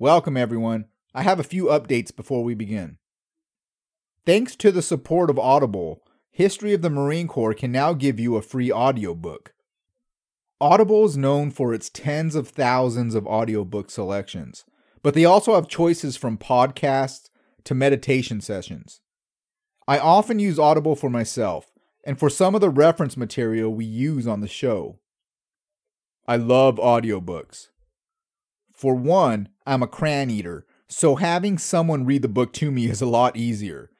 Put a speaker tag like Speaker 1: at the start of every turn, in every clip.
Speaker 1: Welcome, everyone. I have a few updates before we begin. Thanks to the support of Audible, History of the Marine Corps can now give you a free audiobook. Audible is known for its tens of thousands of audiobook selections, but they also have choices from podcasts to meditation sessions. I often use Audible for myself and for some of the reference material we use on the show. I love audiobooks. For one, I'm a crayon eater, so having someone read the book to me is a lot easier.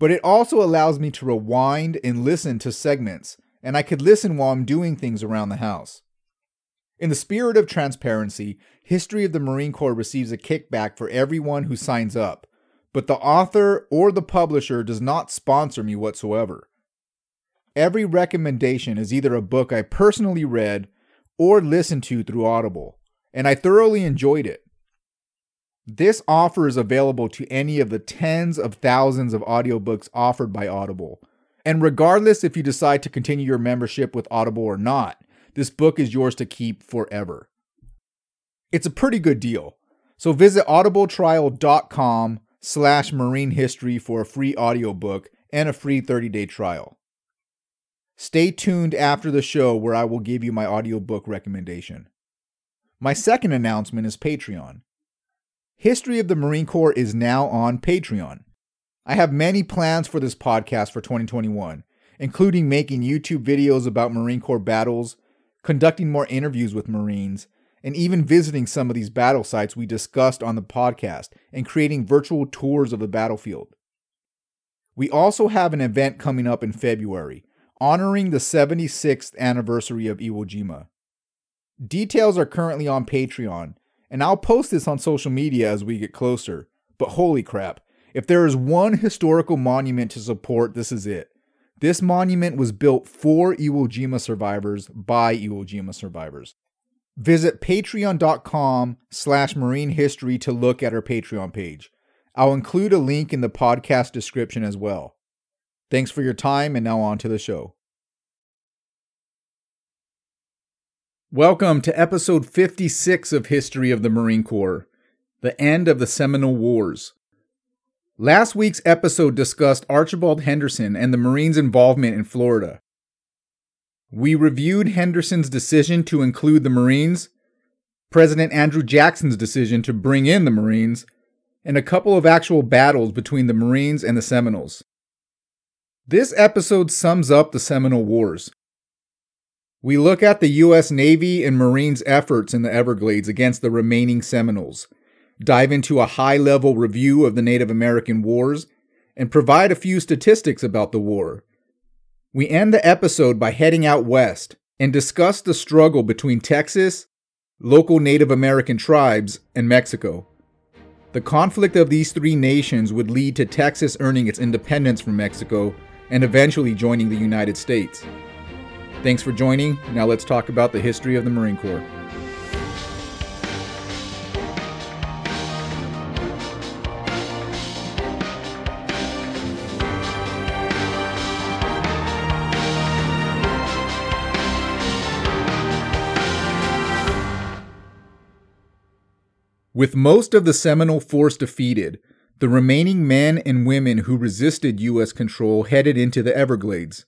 Speaker 1: But it also allows me to rewind and listen to segments, and I could listen while I'm doing things around the house. In the spirit of transparency, History of the Marine Corps receives a kickback for everyone who signs up, but the author or the publisher does not sponsor me whatsoever. Every recommendation is either a book I personally read or listened to through Audible and I thoroughly enjoyed it. This offer is available to any of the tens of thousands of audiobooks offered by Audible. And regardless if you decide to continue your membership with Audible or not, this book is yours to keep forever. It's a pretty good deal. So visit audibletrial.com slash marine history for a free audiobook and a free 30-day trial. Stay tuned after the show where I will give you my audiobook recommendation. My second announcement is Patreon. History of the Marine Corps is now on Patreon. I have many plans for this podcast for 2021, including making YouTube videos about Marine Corps battles, conducting more interviews with Marines, and even visiting some of these battle sites we discussed on the podcast and creating virtual tours of the battlefield. We also have an event coming up in February honoring the 76th anniversary of Iwo Jima. Details are currently on Patreon, and I'll post this on social media as we get closer. But holy crap, if there is one historical monument to support, this is it. This monument was built for Iwo Jima survivors by Iwo Jima survivors. Visit patreon.com slash marine history to look at our Patreon page. I'll include a link in the podcast description as well. Thanks for your time, and now on to the show. Welcome to episode 56 of History of the Marine Corps The End of the Seminole Wars. Last week's episode discussed Archibald Henderson and the Marines' involvement in Florida. We reviewed Henderson's decision to include the Marines, President Andrew Jackson's decision to bring in the Marines, and a couple of actual battles between the Marines and the Seminoles. This episode sums up the Seminole Wars, we look at the U.S. Navy and Marines' efforts in the Everglades against the remaining Seminoles, dive into a high level review of the Native American wars, and provide a few statistics about the war. We end the episode by heading out west and discuss the struggle between Texas, local Native American tribes, and Mexico. The conflict of these three nations would lead to Texas earning its independence from Mexico and eventually joining the United States. Thanks for joining. Now let's talk about the history of the Marine Corps. With most of the Seminole force defeated, the remaining men and women who resisted U.S. control headed into the Everglades.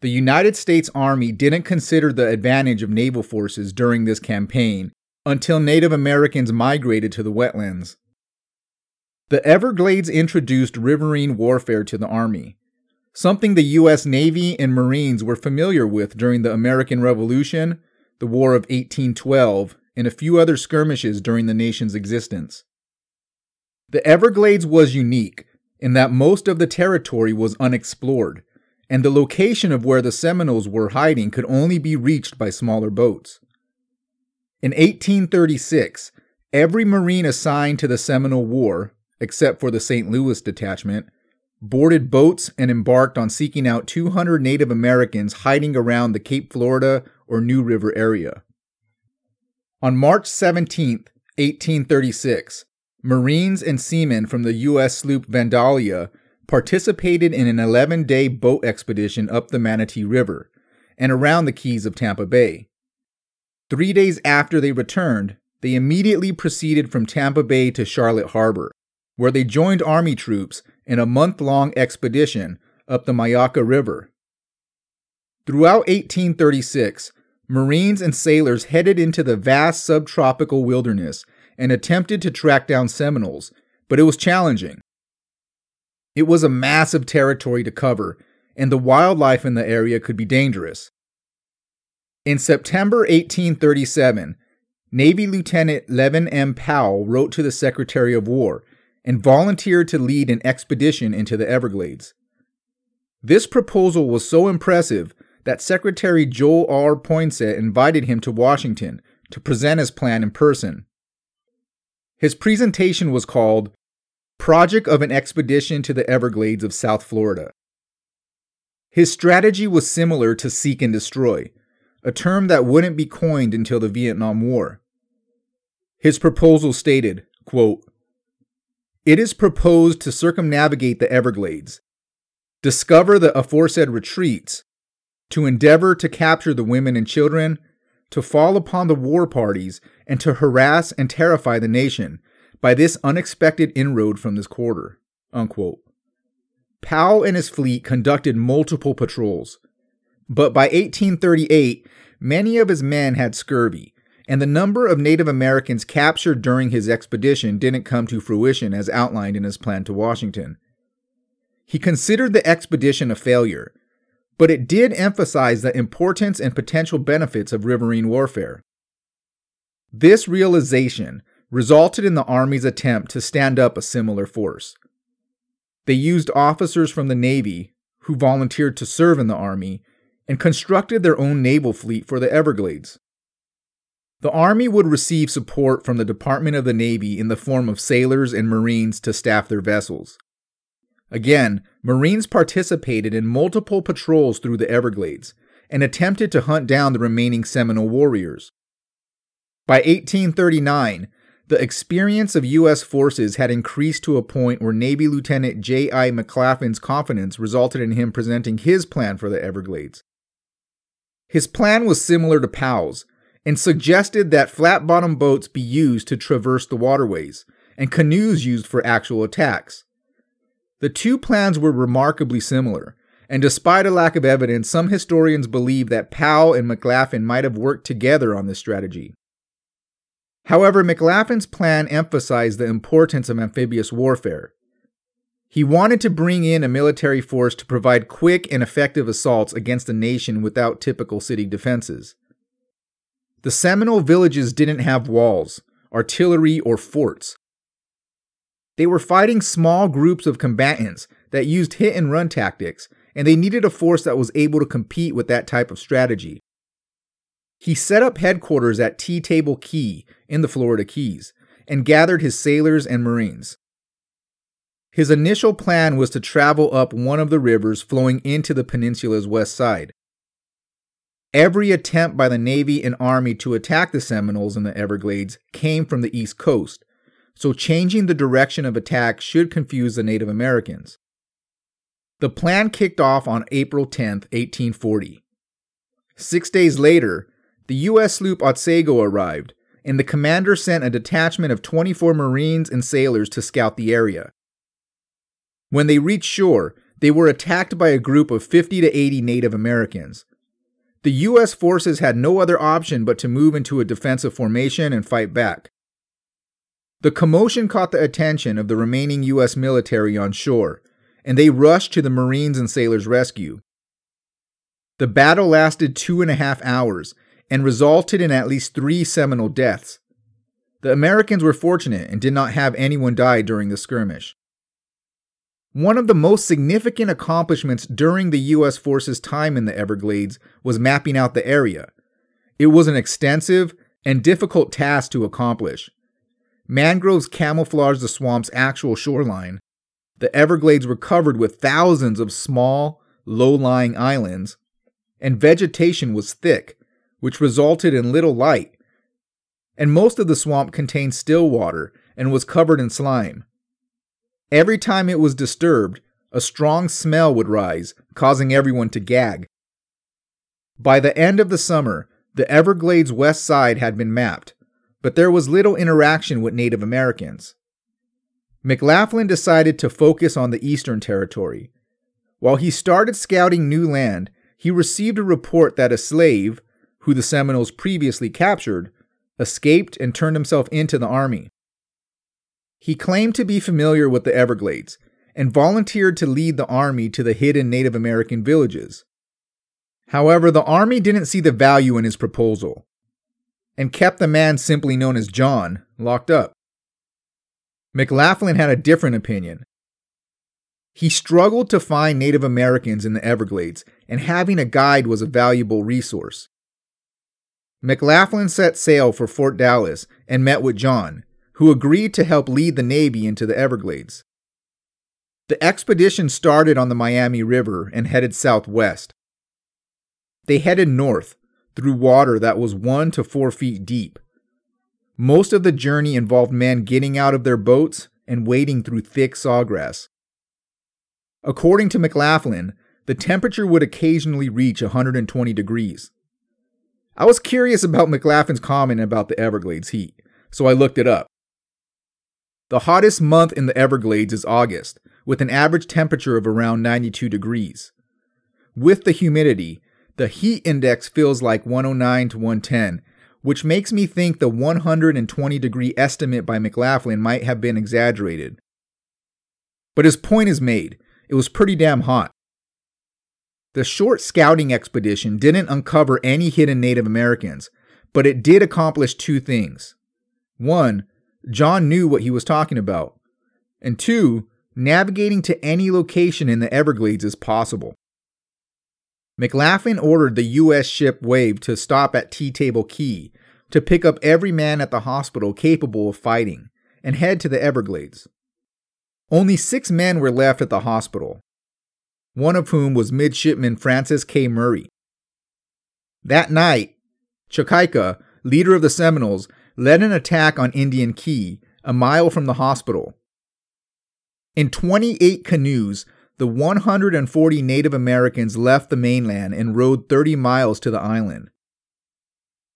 Speaker 1: The United States Army didn't consider the advantage of naval forces during this campaign until Native Americans migrated to the wetlands. The Everglades introduced riverine warfare to the Army, something the U.S. Navy and Marines were familiar with during the American Revolution, the War of 1812, and a few other skirmishes during the nation's existence. The Everglades was unique in that most of the territory was unexplored and the location of where the Seminoles were hiding could only be reached by smaller boats. In 1836, every Marine assigned to the Seminole War, except for the St. Louis detachment, boarded boats and embarked on seeking out 200 Native Americans hiding around the Cape Florida or New River area. On March 17, 1836, Marines and seamen from the U.S. sloop Vandalia participated in an 11 day boat expedition up the Manatee River and around the Keys of Tampa Bay. Three days after they returned, they immediately proceeded from Tampa Bay to Charlotte Harbor, where they joined Army troops in a month long expedition up the Myakka River. Throughout 1836, Marines and sailors headed into the vast subtropical wilderness and attempted to track down Seminoles, but it was challenging. It was a massive territory to cover, and the wildlife in the area could be dangerous. In September 1837, Navy Lieutenant Levin M. Powell wrote to the Secretary of War and volunteered to lead an expedition into the Everglades. This proposal was so impressive that Secretary Joel R. Poinsett invited him to Washington to present his plan in person. His presentation was called Project of an Expedition to the Everglades of South Florida. His strategy was similar to seek and destroy, a term that wouldn't be coined until the Vietnam War. His proposal stated, quote, It is proposed to circumnavigate the Everglades, discover the aforesaid retreats, to endeavor to capture the women and children, to fall upon the war parties, and to harass and terrify the nation by this unexpected inroad from this quarter. Unquote. Powell and his fleet conducted multiple patrols, but by 1838, many of his men had scurvy, and the number of Native Americans captured during his expedition didn't come to fruition as outlined in his plan to Washington. He considered the expedition a failure but it did emphasize the importance and potential benefits of riverine warfare. This realization resulted in the Army's attempt to stand up a similar force. They used officers from the Navy who volunteered to serve in the Army and constructed their own naval fleet for the Everglades. The Army would receive support from the Department of the Navy in the form of sailors and Marines to staff their vessels. Again, Marines participated in multiple patrols through the Everglades and attempted to hunt down the remaining Seminole warriors. By 1839, the experience of U.S. forces had increased to a point where Navy Lieutenant J.I. McLaughlin's confidence resulted in him presenting his plan for the Everglades. His plan was similar to Powell's and suggested that flat bottom boats be used to traverse the waterways and canoes used for actual attacks. The two plans were remarkably similar, and despite a lack of evidence, some historians believe that Powell and McLaffin might have worked together on this strategy. However, McLaughlin's plan emphasized the importance of amphibious warfare. He wanted to bring in a military force to provide quick and effective assaults against a nation without typical city defenses. The Seminole villages didn't have walls, artillery, or forts, they were fighting small groups of combatants that used hit and run tactics, and they needed a force that was able to compete with that type of strategy. He set up headquarters at Tea Table Key in the Florida Keys and gathered his sailors and Marines. His initial plan was to travel up one of the rivers flowing into the peninsula's west side. Every attempt by the Navy and Army to attack the Seminoles in the Everglades came from the East Coast, so changing the direction of attack should confuse the Native Americans. The plan kicked off on April 10, 1840. Six days later, the U.S. sloop Otsego arrived, and the commander sent a detachment of 24 Marines and sailors to scout the area. When they reached shore, they were attacked by a group of 50 to 80 Native Americans. The U.S. forces had no other option but to move into a defensive formation and fight back. The commotion caught the attention of the remaining U.S. military on shore, and they rushed to the Marines and sailors' rescue. The battle lasted two and a half hours and resulted in at least three Seminole deaths. The Americans were fortunate and did not have anyone die during the skirmish. One of the most significant accomplishments during the U.S. forces' time in the Everglades was mapping out the area. It was an extensive and difficult task to accomplish. Mangroves camouflaged the swamp's actual shoreline. The Everglades were covered with thousands of small, low lying islands, and vegetation was thick, which resulted in little light. And most of the swamp contained still water and was covered in slime. Every time it was disturbed, a strong smell would rise, causing everyone to gag. By the end of the summer, the Everglades west side had been mapped, but there was little interaction with Native Americans. McLaughlin decided to focus on the Eastern Territory. While he started scouting new land, he received a report that a slave, who the Seminoles previously captured, escaped and turned himself into the army. He claimed to be familiar with the Everglades and volunteered to lead the army to the hidden Native American villages. However, the army didn't see the value in his proposal and kept the man simply known as John locked up. McLaughlin had a different opinion. He struggled to find Native Americans in the Everglades, and having a guide was a valuable resource. McLaughlin set sail for Fort Dallas and met with John, who agreed to help lead the Navy into the Everglades. The expedition started on the Miami River and headed southwest. They headed north through water that was one to four feet deep. Most of the journey involved men getting out of their boats and wading through thick sawgrass. According to McLaughlin, the temperature would occasionally reach 120 degrees. I was curious about McLaughlin's comment about the Everglades heat, so I looked it up. The hottest month in the Everglades is August, with an average temperature of around 92 degrees. With the humidity, the heat index feels like 109 to 110, which makes me think the 120 degree estimate by McLaughlin might have been exaggerated. But his point is made. It was pretty damn hot. The short scouting expedition didn't uncover any hidden Native Americans, but it did accomplish two things. One, John knew what he was talking about. And two, navigating to any location in the Everglades is possible. McLaughlin ordered the U.S. ship Wave to stop at Tea Table Key to pick up every man at the hospital capable of fighting and head to the Everglades. Only six men were left at the hospital, one of whom was Midshipman Francis K. Murray. That night, Chakaika, leader of the Seminoles, led an attack on Indian Key, a mile from the hospital. In 28 canoes, the 140 Native Americans left the mainland and rode 30 miles to the island.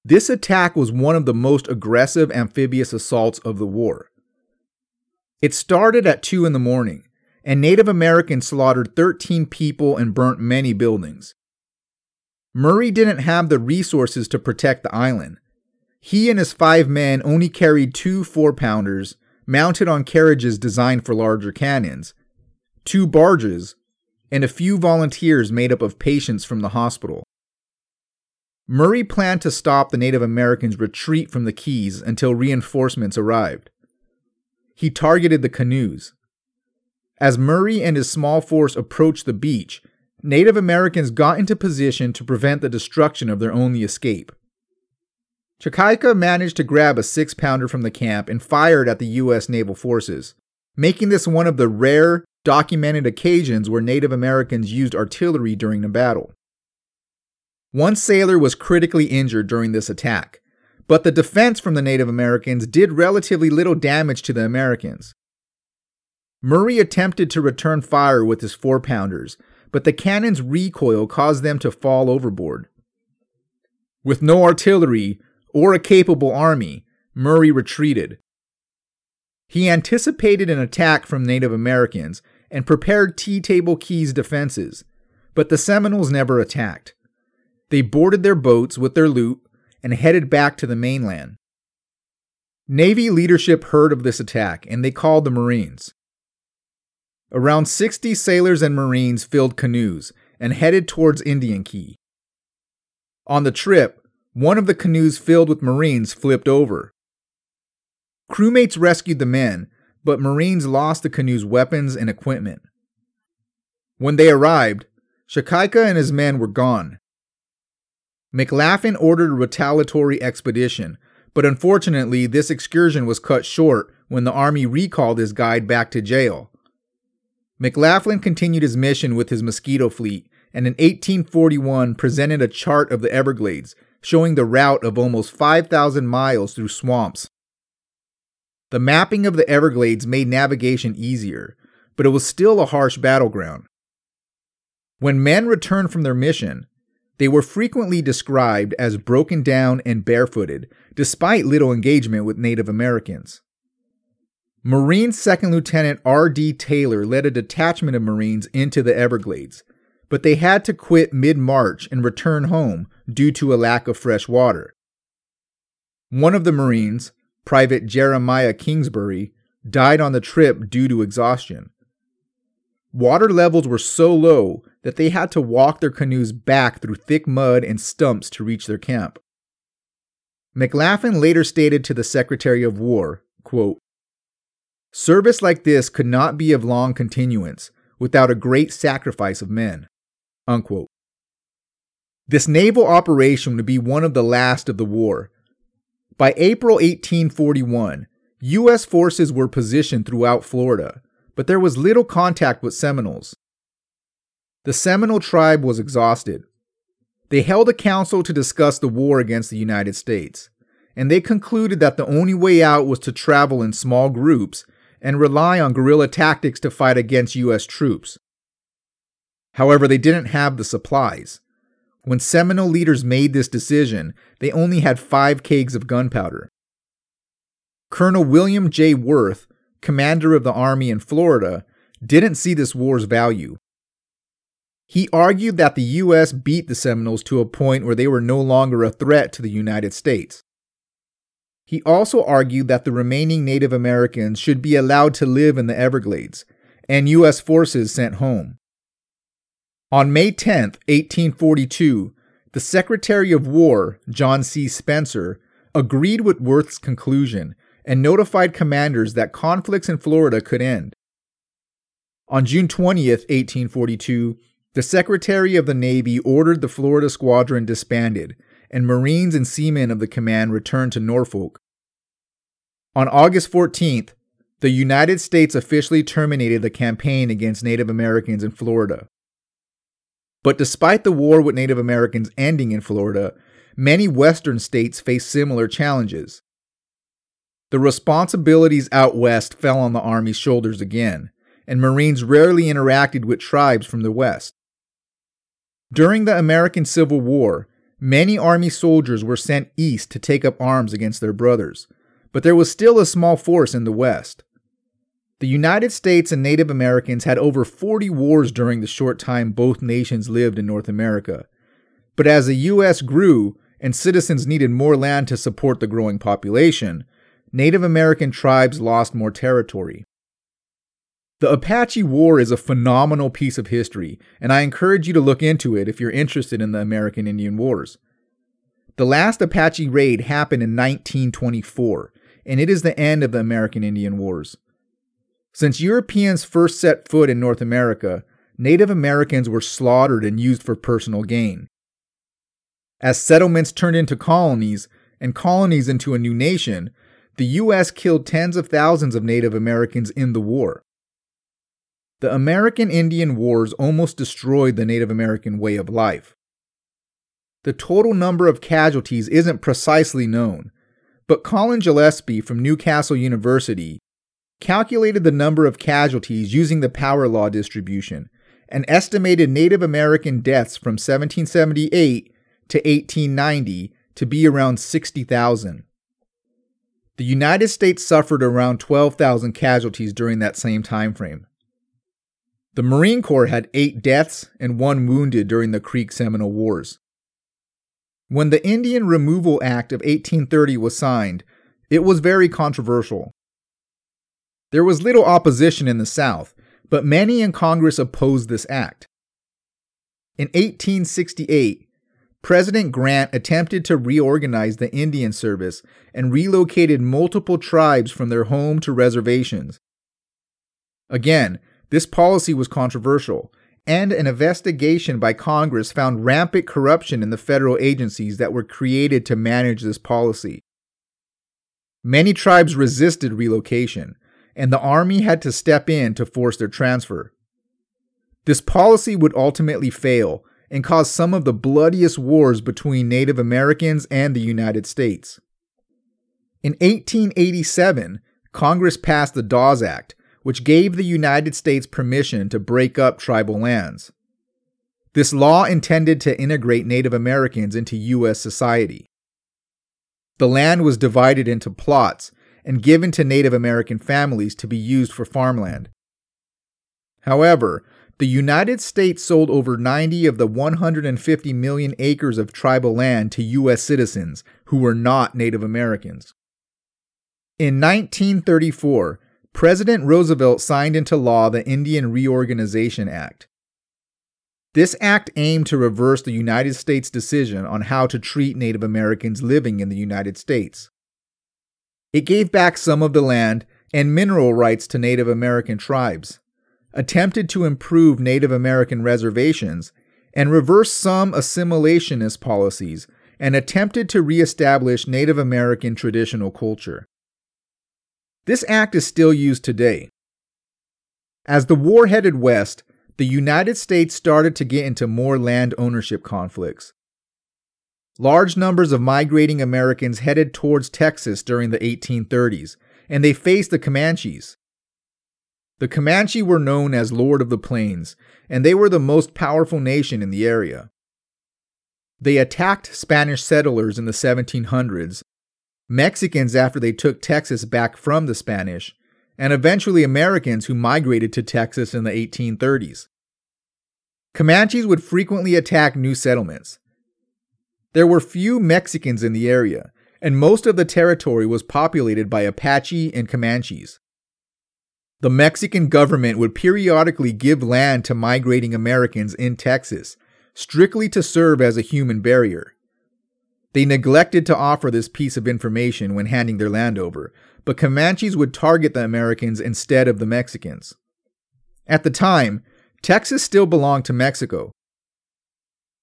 Speaker 1: This attack was one of the most aggressive amphibious assaults of the war. It started at 2 in the morning, and Native Americans slaughtered 13 people and burnt many buildings. Murray didn't have the resources to protect the island. He and his five men only carried two four pounders mounted on carriages designed for larger cannons two barges, and a few volunteers made up of patients from the hospital. Murray planned to stop the Native Americans' retreat from the Keys until reinforcements arrived. He targeted the canoes. As Murray and his small force approached the beach, Native Americans got into position to prevent the destruction of their only escape. Chakaika managed to grab a six pounder from the camp and fired at the U.S. naval forces, making this one of the rare documented occasions where Native Americans used artillery during a battle. One sailor was critically injured during this attack, but the defense from the Native Americans did relatively little damage to the Americans. Murray attempted to return fire with his four pounders, but the cannon's recoil caused them to fall overboard. With no artillery or a capable army, Murray retreated, he anticipated an attack from Native Americans and prepared Tea Table Key's defenses, but the Seminoles never attacked. They boarded their boats with their loot and headed back to the mainland. Navy leadership heard of this attack and they called the Marines. Around 60 sailors and Marines filled canoes and headed towards Indian Key. On the trip, one of the canoes filled with Marines flipped over, Crewmates rescued the men, but Marines lost the canoe's weapons and equipment. When they arrived, Chakaika and his men were gone. McLaughlin ordered a retaliatory expedition, but unfortunately, this excursion was cut short when the Army recalled his guide back to jail. McLaughlin continued his mission with his Mosquito fleet and in 1841 presented a chart of the Everglades showing the route of almost 5,000 miles through swamps the mapping of the Everglades made navigation easier, but it was still a harsh battleground. When men returned from their mission, They were frequently described as broken down and barefooted, despite little engagement with Native Americans. Marine Second Lieutenant R.D. Taylor led a detachment of Marines into the Everglades, but they had to quit mid March and return home due to a lack of fresh water. One of the Marines, Private Jeremiah Kingsbury, died on the trip due to exhaustion. Water levels were so low that they had to walk their canoes back through thick mud and stumps to reach their camp. McLaughlin later stated to the Secretary of War, quote, Service like this could not be of long continuance without a great sacrifice of men. Unquote. This naval operation would be one of the last of the war. By April 1841, U.S. forces were positioned throughout Florida, but there was little contact with Seminoles. The Seminole tribe was exhausted. They held a council to discuss the war against the United States, and they concluded that the only way out was to travel in small groups and rely on guerrilla tactics to fight against U.S. troops. However, they didn't have the supplies. When Seminole leaders made this decision, they only had five kegs of gunpowder. Colonel William J. Worth, commander of the Army in Florida, didn't see this war's value. He argued that the U.S. beat the Seminoles to a point where they were no longer a threat to the United States. He also argued that the remaining Native Americans should be allowed to live in the Everglades and U.S. forces sent home. On May 10, 1842, the Secretary of War, John C. Spencer, agreed with Worth's conclusion and notified commanders that conflicts in Florida could end. On June 20, 1842, the Secretary of the Navy ordered the Florida Squadron disbanded and Marines and seamen of the command returned to Norfolk. On August 14th, the United States officially terminated the campaign against Native Americans in Florida. But despite the war with Native Americans ending in Florida, many Western states faced similar challenges. The responsibilities out west fell on the Army's shoulders again, and Marines rarely interacted with tribes from the West. During the American Civil War, Many Army soldiers were sent east to take up arms against their brothers, but there was still a small force in the West. The United States and Native Americans had over 40 wars during the short time both nations lived in North America. But as the U.S. grew and citizens needed more land to support the growing population, Native American tribes lost more territory. The Apache War is a phenomenal piece of history, and I encourage you to look into it if you're interested in the American Indian Wars. The last Apache raid happened in 1924, and it is the end of the American Indian Wars. Since Europeans first set foot in North America, Native Americans were slaughtered and used for personal gain. As settlements turned into colonies, and colonies into a new nation, the U.S. killed tens of thousands of Native Americans in the war. The American Indian Wars almost destroyed the Native American way of life. The total number of casualties isn't precisely known, but Colin Gillespie from Newcastle University calculated the number of casualties using the power law distribution and estimated Native American deaths from 1778 to 1890 to be around 60,000. The United States suffered around 12,000 casualties during that same time frame. The Marine Corps had eight deaths and one wounded during the Creek Seminole Wars. When the Indian Removal Act of 1830 was signed, it was very controversial. There was little opposition in the South, but many in Congress opposed this act. In 1868, President Grant attempted to reorganize the Indian Service and relocated multiple tribes from their home to reservations. Again, this policy was controversial, and an investigation by Congress found rampant corruption in the federal agencies that were created to manage this policy. Many tribes resisted relocation, and the Army had to step in to force their transfer. This policy would ultimately fail and cause some of the bloodiest wars between Native Americans and the United States. In 1887, Congress passed the Dawes Act, which gave the United States permission to break up tribal lands. This law intended to integrate Native Americans into U.S. society. The land was divided into plots and given to Native American families to be used for farmland. However, the United States sold over 90 of the 150 million acres of tribal land to U.S. citizens who were not Native Americans. In 1934, President Roosevelt signed into law the Indian Reorganization Act. This act aimed to reverse the United States' decision on how to treat Native Americans living in the United States. It gave back some of the land and mineral rights to Native American tribes, attempted to improve Native American reservations, and reversed some assimilationist policies and attempted to reestablish Native American traditional culture. This act is still used today. As the war headed west, the United States started to get into more land ownership conflicts. Large numbers of migrating Americans headed towards Texas during the 1830s, and they faced the Comanches. The Comanche were known as Lord of the Plains, and they were the most powerful nation in the area. They attacked Spanish settlers in the 1700s, Mexicans after they took Texas back from the Spanish, and eventually Americans who migrated to Texas in the 1830s. Comanches would frequently attack new settlements. There were few Mexicans in the area, and most of the territory was populated by Apache and Comanches. The Mexican government would periodically give land to migrating Americans in Texas, strictly to serve as a human barrier. They neglected to offer this piece of information when handing their land over, but Comanches would target the Americans instead of the Mexicans. At the time, Texas still belonged to Mexico.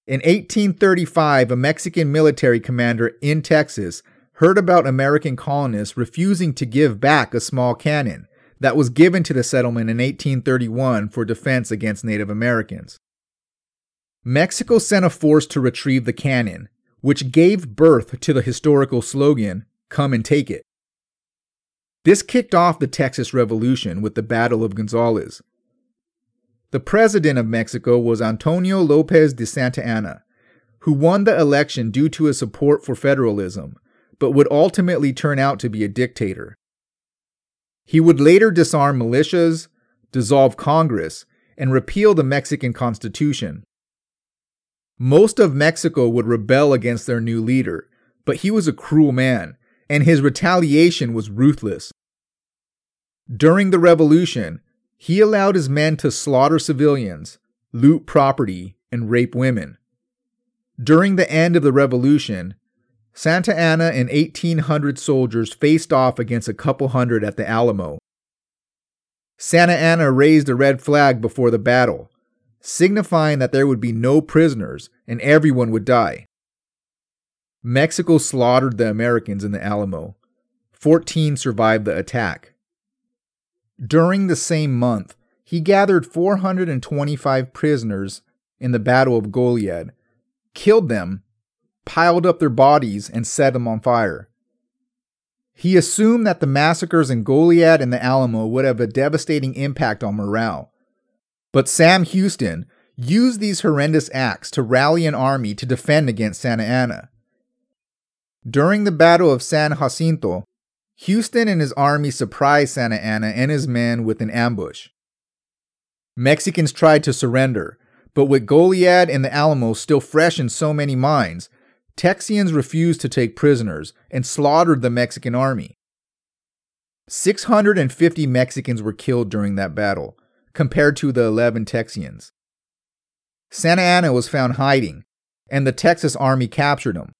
Speaker 1: In 1835, a Mexican military commander in Texas heard about American colonists refusing to give back a small cannon that was given to the settlement in 1831 for defense against Native Americans. Mexico sent a force to retrieve the cannon, which gave birth to the historical slogan, Come and Take It. This kicked off the Texas Revolution with the Battle of Gonzales. The president of Mexico was Antonio Lopez de Santa Anna, who won the election due to his support for federalism, but would ultimately turn out to be a dictator. He would later disarm militias, dissolve Congress, and repeal the Mexican Constitution. Most of Mexico would rebel against their new leader, but he was a cruel man, and his retaliation was ruthless. During the revolution, he allowed his men to slaughter civilians, loot property, and rape women. During the end of the revolution, Santa Anna and 1,800 soldiers faced off against a couple hundred at the Alamo. Santa Anna raised a red flag before the battle, signifying that there would be no prisoners and everyone would die. Mexico slaughtered the Americans in the Alamo. 14 survived the attack. During the same month, he gathered 425 prisoners in the Battle of Goliad, killed them, piled up their bodies, and set them on fire. He assumed that the massacres in Goliad and the Alamo would have a devastating impact on morale. But Sam Houston used these horrendous acts to rally an army to defend against Santa Anna. During the Battle of San Jacinto, Houston and his army surprised Santa Anna and his men with an ambush. Mexicans tried to surrender, but with Goliad and the Alamo still fresh in so many minds, Texians refused to take prisoners and slaughtered the Mexican army. 650 Mexicans were killed during that battle, compared to the 11 Texians. Santa Anna was found hiding, and the Texas army captured him.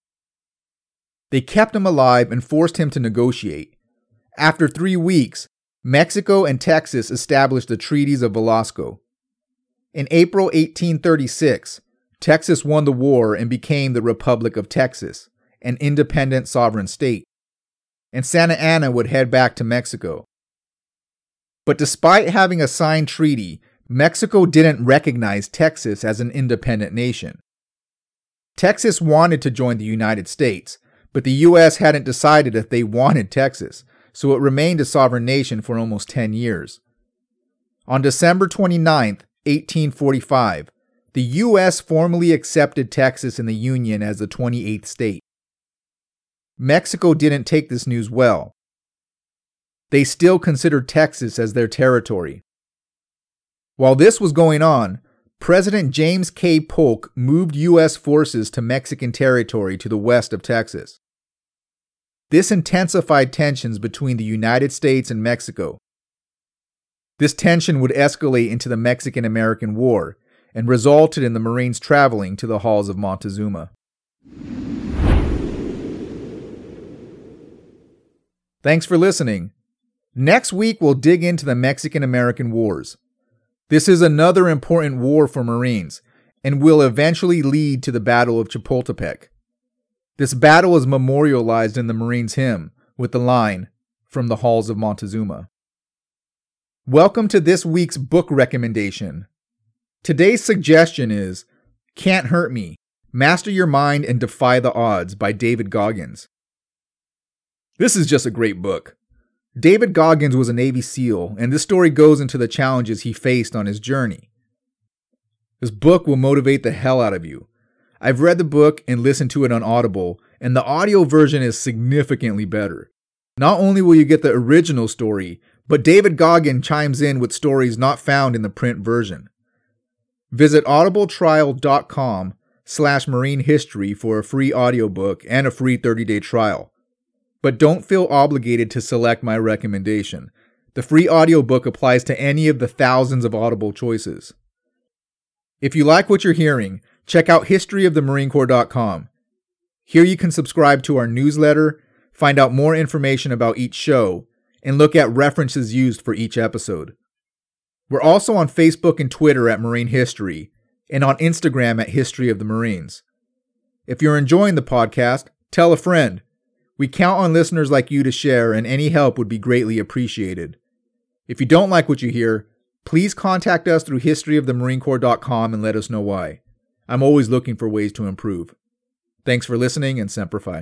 Speaker 1: They kept him alive and forced him to negotiate. After three weeks, Mexico and Texas established the Treaties of Velasco. In April 1836, Texas won the war and became the Republic of Texas, an independent sovereign state. And Santa Anna would head back to Mexico. But despite having a signed treaty, Mexico didn't recognize Texas as an independent nation. Texas wanted to join the United States, but the U.S. hadn't decided if they wanted Texas, so it remained a sovereign nation for almost 10 years. On December 29, 1845, the U.S. formally accepted Texas in the Union as the 28th state. Mexico didn't take this news well. They still considered Texas as their territory. While this was going on, President James K. Polk moved U.S. forces to Mexican territory to the west of Texas. This intensified tensions between the United States and Mexico. This tension would escalate into the Mexican American War and resulted in the Marines traveling to the halls of Montezuma. Thanks for listening. Next week, we'll dig into the Mexican American Wars. This is another important war for Marines and will eventually lead to the Battle of Chapultepec. This battle is memorialized in the Marines' hymn with the line, From the Halls of Montezuma. Welcome to this week's book recommendation. Today's suggestion is Can't Hurt Me Master Your Mind and Defy the Odds by David Goggins. This is just a great book. David Goggins was a Navy SEAL, and this story goes into the challenges he faced on his journey. This book will motivate the hell out of you. I've read the book and listened to it on Audible, and the audio version is significantly better. Not only will you get the original story, but David Goggin chimes in with stories not found in the print version. Visit audibletrial.com slash marine history for a free audiobook and a free 30-day trial. But don't feel obligated to select my recommendation. The free audiobook applies to any of the thousands of Audible choices. If you like what you're hearing, check out historyofthemarinecorps.com. Here you can subscribe to our newsletter, find out more information about each show, and look at references used for each episode. We're also on Facebook and Twitter at Marine History, and on Instagram at History of the Marines. If you're enjoying the podcast, tell a friend. We count on listeners like you to share, and any help would be greatly appreciated. If you don't like what you hear, please contact us through historyofthemarinecorps.com and let us know why. I'm always looking for ways to improve. Thanks for listening and Semper Fi.